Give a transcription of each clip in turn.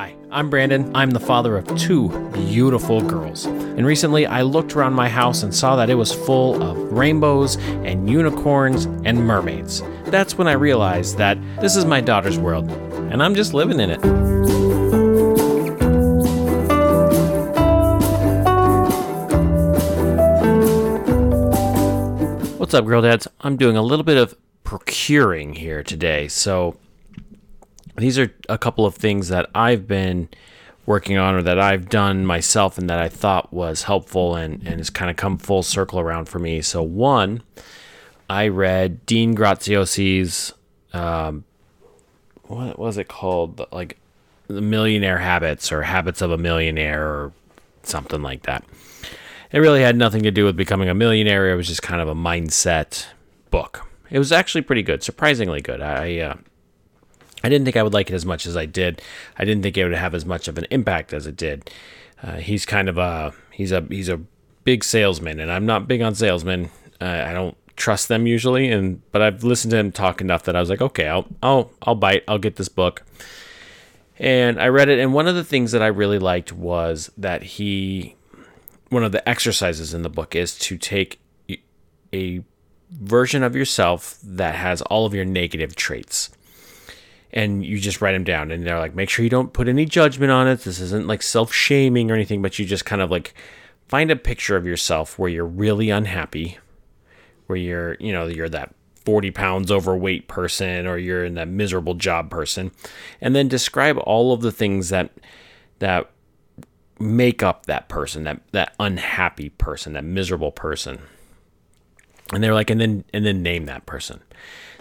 Hi, I'm Brandon. I'm the father of two beautiful girls. And recently I looked around my house and saw that it was full of rainbows and unicorns and mermaids. That's when I realized that this is my daughter's world, and I'm just living in it. What's up, girl dads? I'm doing a little bit of procuring here today. So, these are a couple of things that I've been working on or that I've done myself and that I thought was helpful and, and has kind of come full circle around for me. So, one, I read Dean Graziosi's, um, what was it called? Like The Millionaire Habits or Habits of a Millionaire or something like that. It really had nothing to do with becoming a millionaire. It was just kind of a mindset book. It was actually pretty good, surprisingly good. I uh, I didn't think I would like it as much as I did. I didn't think it would have as much of an impact as it did. Uh, he's kind of a he's a he's a big salesman, and I'm not big on salesmen. Uh, I don't trust them usually, and but I've listened to him talk enough that I was like, okay, I'll I'll I'll bite. I'll get this book. And I read it, and one of the things that I really liked was that he, one of the exercises in the book is to take a version of yourself that has all of your negative traits and you just write them down and they're like make sure you don't put any judgment on it. This isn't like self-shaming or anything but you just kind of like find a picture of yourself where you're really unhappy where you're you know you're that 40 pounds overweight person or you're in that miserable job person and then describe all of the things that that make up that person that that unhappy person that miserable person. And they're like and then and then name that person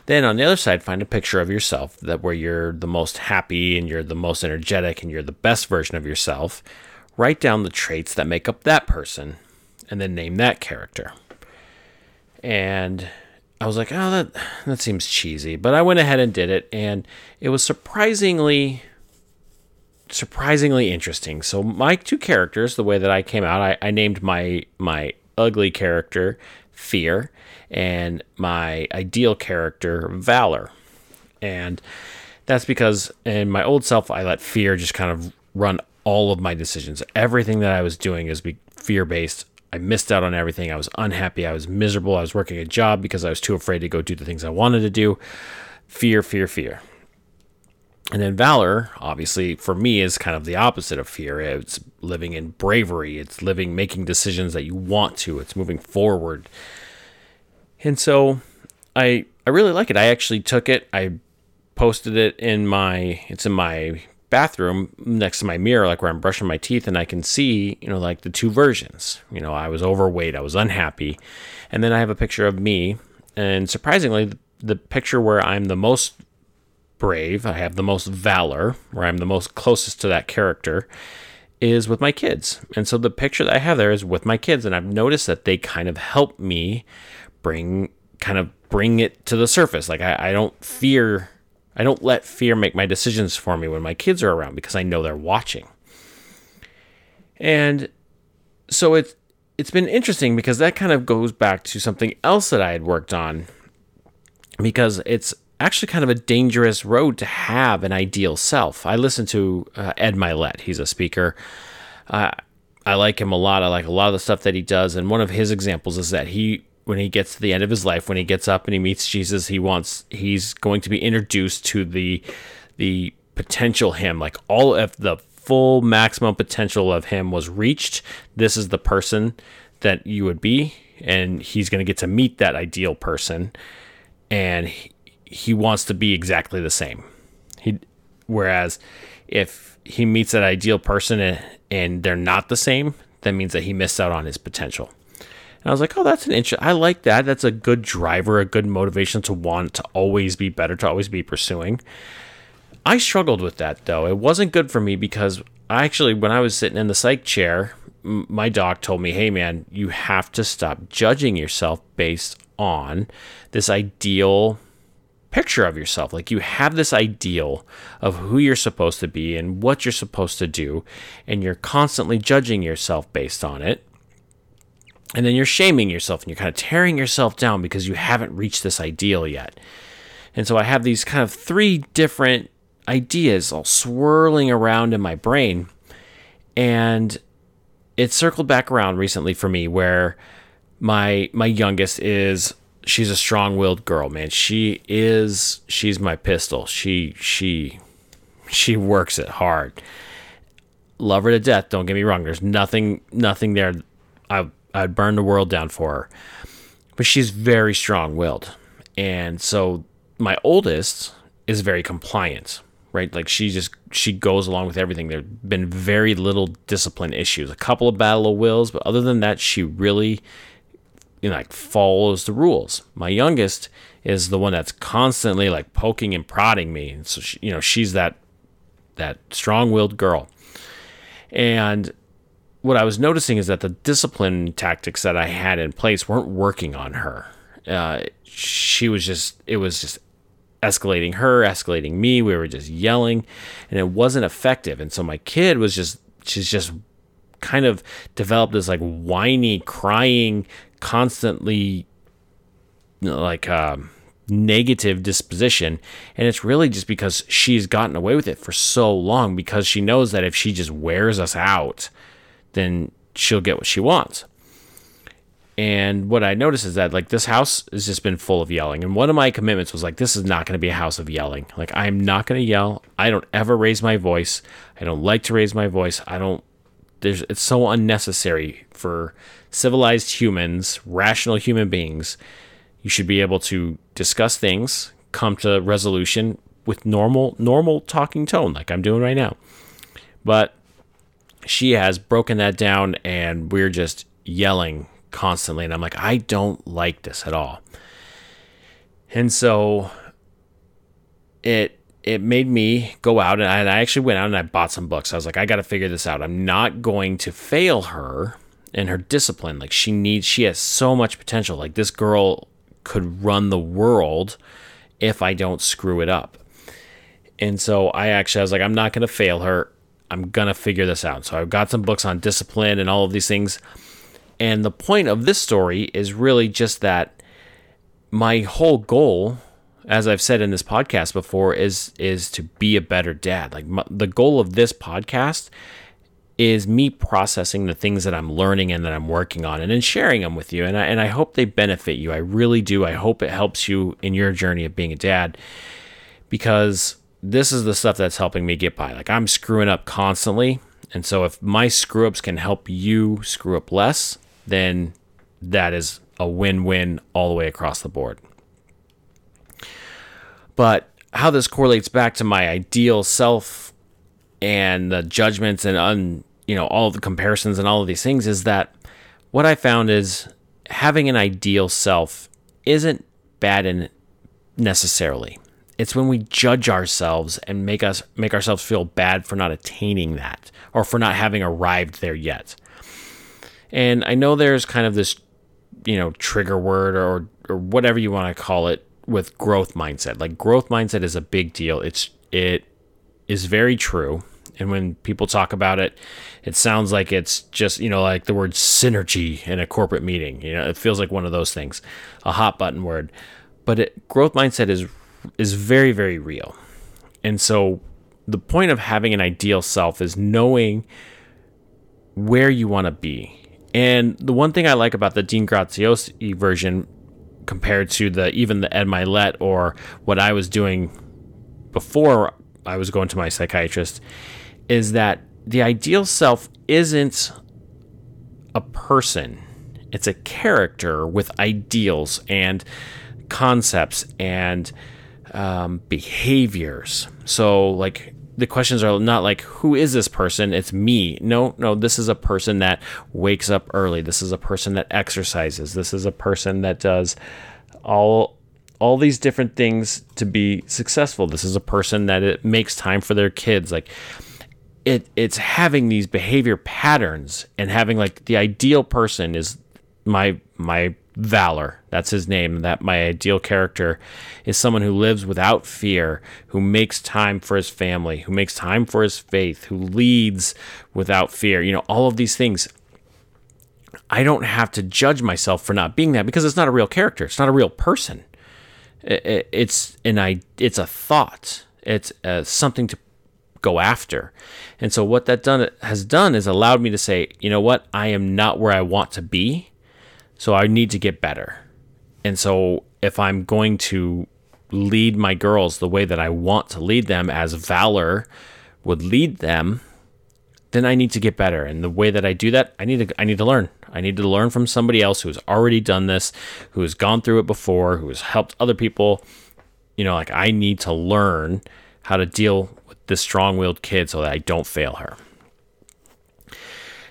then on the other side, find a picture of yourself that where you're the most happy and you're the most energetic and you're the best version of yourself. Write down the traits that make up that person and then name that character. And I was like, oh, that that seems cheesy, but I went ahead and did it, and it was surprisingly, surprisingly interesting. So my two characters, the way that I came out, I, I named my my ugly character Fear, and my ideal character, Valor. And that's because in my old self, I let fear just kind of run all of my decisions. Everything that I was doing is fear based. I missed out on everything. I was unhappy. I was miserable. I was working a job because I was too afraid to go do the things I wanted to do. Fear, fear, fear. And then valor, obviously, for me, is kind of the opposite of fear. It's living in bravery. It's living, making decisions that you want to. It's moving forward. And so I I really like it. I actually took it. I posted it in my it's in my bathroom next to my mirror like where I'm brushing my teeth and I can see, you know, like the two versions. You know, I was overweight, I was unhappy. And then I have a picture of me and surprisingly the, the picture where I'm the most brave, I have the most valor, where I'm the most closest to that character is with my kids. And so the picture that I have there is with my kids and I've noticed that they kind of help me bring kind of bring it to the surface. Like I, I don't fear I don't let fear make my decisions for me when my kids are around because I know they're watching. And so it's it's been interesting because that kind of goes back to something else that I had worked on because it's actually kind of a dangerous road to have an ideal self. I listen to uh, Ed Mylett. He's a speaker. Uh, I like him a lot. I like a lot of the stuff that he does. And one of his examples is that he when he gets to the end of his life, when he gets up and he meets Jesus, he wants he's going to be introduced to the the potential him, like all of the full maximum potential of him was reached. This is the person that you would be, and he's going to get to meet that ideal person, and he wants to be exactly the same. He, whereas if he meets that ideal person and, and they're not the same, that means that he missed out on his potential. And I was like, oh, that's an interest. I like that. That's a good driver, a good motivation to want to always be better, to always be pursuing. I struggled with that though. It wasn't good for me because I actually, when I was sitting in the psych chair, my doc told me, hey, man, you have to stop judging yourself based on this ideal picture of yourself. Like you have this ideal of who you're supposed to be and what you're supposed to do, and you're constantly judging yourself based on it and then you're shaming yourself and you're kind of tearing yourself down because you haven't reached this ideal yet. And so I have these kind of three different ideas all swirling around in my brain. And it circled back around recently for me where my my youngest is she's a strong-willed girl, man. She is she's my pistol. She she she works it hard. Love her to death, don't get me wrong. There's nothing nothing there I I'd burn the world down for her. But she's very strong-willed. And so my oldest is very compliant, right? Like she just she goes along with everything. There've been very little discipline issues. A couple of battle of wills, but other than that, she really you know, like follows the rules. My youngest is the one that's constantly like poking and prodding me, and so she, you know she's that that strong-willed girl. And what I was noticing is that the discipline tactics that I had in place weren't working on her. Uh, she was just it was just escalating her, escalating me. We were just yelling, and it wasn't effective. And so my kid was just she's just kind of developed this like whiny, crying, constantly you know, like um, negative disposition and it's really just because she's gotten away with it for so long because she knows that if she just wears us out then she'll get what she wants. And what i noticed is that like this house has just been full of yelling and one of my commitments was like this is not going to be a house of yelling. Like i'm not going to yell. I don't ever raise my voice. I don't like to raise my voice. I don't there's it's so unnecessary for civilized humans, rational human beings. You should be able to discuss things, come to resolution with normal normal talking tone like I'm doing right now. But she has broken that down and we're just yelling constantly and I'm like I don't like this at all. And so it it made me go out and I, and I actually went out and I bought some books. I was like, I got to figure this out. I'm not going to fail her in her discipline. Like she needs, she has so much potential. Like this girl could run the world if I don't screw it up. And so I actually, I was like, I'm not going to fail her. I'm going to figure this out. So I've got some books on discipline and all of these things. And the point of this story is really just that my whole goal as I've said in this podcast before, is is to be a better dad. Like my, the goal of this podcast is me processing the things that I'm learning and that I'm working on, and then sharing them with you. And I, and I hope they benefit you. I really do. I hope it helps you in your journey of being a dad, because this is the stuff that's helping me get by. Like I'm screwing up constantly, and so if my screw ups can help you screw up less, then that is a win-win all the way across the board. But how this correlates back to my ideal self and the judgments and un, you know all the comparisons and all of these things is that what I found is having an ideal self isn't bad in necessarily. It's when we judge ourselves and make us make ourselves feel bad for not attaining that or for not having arrived there yet. And I know there's kind of this, you know, trigger word or or whatever you want to call it with growth mindset. Like growth mindset is a big deal. It's it is very true. And when people talk about it, it sounds like it's just, you know, like the word synergy in a corporate meeting. You know, it feels like one of those things, a hot button word. But it, growth mindset is is very very real. And so the point of having an ideal self is knowing where you want to be. And the one thing I like about the Dean Graziosi version compared to the even the Ed Mylett or what I was doing before I was going to my psychiatrist is that the ideal self isn't a person. It's a character with ideals and concepts and um, behaviors. So, like, the questions are not like, who is this person? It's me. No, no, this is a person that wakes up early. This is a person that exercises. This is a person that does all all these different things to be successful. This is a person that it makes time for their kids. Like it it's having these behavior patterns and having like the ideal person is my my valor that's his name that my ideal character is someone who lives without fear who makes time for his family who makes time for his faith who leads without fear you know all of these things. I don't have to judge myself for not being that because it's not a real character it's not a real person. It's an it's a thought It's uh, something to go after. And so what that done has done is allowed me to say, you know what, I am not where I want to be, so I need to get better. And so if I'm going to lead my girls the way that I want to lead them as Valor would lead them, then I need to get better. And the way that I do that, I need to I need to learn. I need to learn from somebody else who's already done this, who has gone through it before, who has helped other people. You know, like I need to learn how to deal this strong-willed kid so that I don't fail her.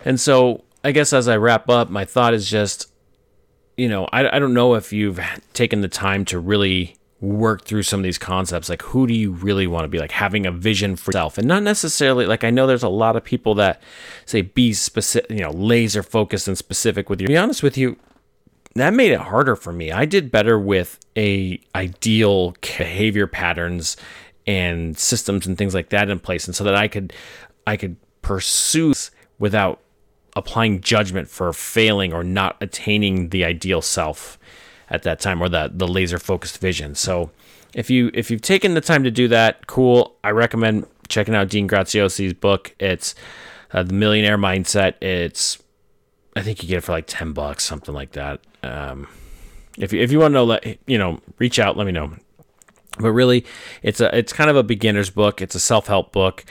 And so, I guess as I wrap up, my thought is just you know, I, I don't know if you've taken the time to really work through some of these concepts. Like who do you really want to be? Like having a vision for yourself. And not necessarily like i know there's a lot of people that say be specific you know laser focused and specific with you. To be honest with you that made it harder for me. I did better with a ideal behavior patterns and systems and things like that in place and so that i could i could pursue without applying judgment for failing or not attaining the ideal self at that time or the the laser focused vision. So if you if you've taken the time to do that, cool. I recommend checking out Dean Graziosi's book. It's uh, the Millionaire Mindset. It's I think you get it for like ten bucks, something like that. Um, if you, if you want to know, let you know, reach out. Let me know. But really, it's a it's kind of a beginner's book. It's a self help book,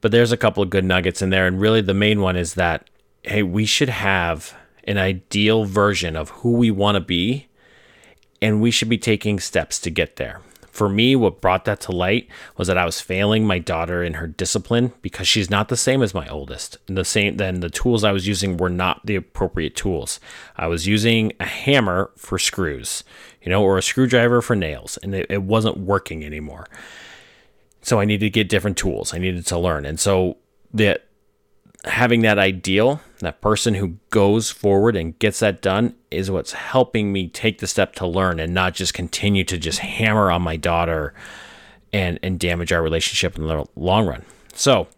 but there's a couple of good nuggets in there. And really, the main one is that hey, we should have an ideal version of who we want to be and we should be taking steps to get there. For me, what brought that to light was that I was failing my daughter in her discipline because she's not the same as my oldest. And the same then the tools I was using were not the appropriate tools. I was using a hammer for screws, you know, or a screwdriver for nails, and it, it wasn't working anymore. So I needed to get different tools. I needed to learn. And so the having that ideal, that person who goes forward and gets that done is what's helping me take the step to learn and not just continue to just hammer on my daughter and and damage our relationship in the long run. So,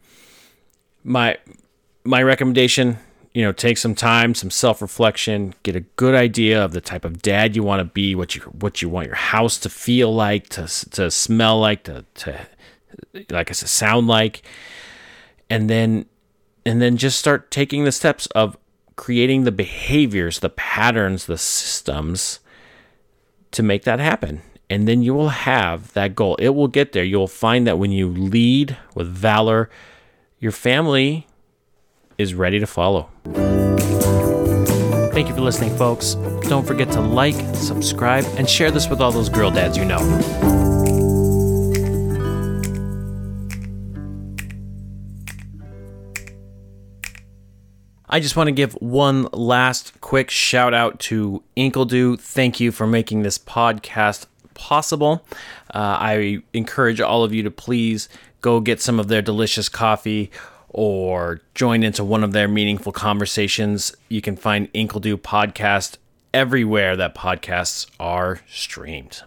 my my recommendation, you know, take some time, some self-reflection, get a good idea of the type of dad you want to be, what you what you want your house to feel like, to to smell like, to to like I said, sound like, and then and then just start taking the steps of creating the behaviors, the patterns, the systems to make that happen. And then you will have that goal. It will get there. You'll find that when you lead with valor, your family is ready to follow. Thank you for listening, folks. Don't forget to like, subscribe, and share this with all those girl dads you know. I just want to give one last quick shout out to Inkledo. Thank you for making this podcast possible. Uh, I encourage all of you to please go get some of their delicious coffee or join into one of their meaningful conversations. You can find Inkledo podcast everywhere that podcasts are streamed.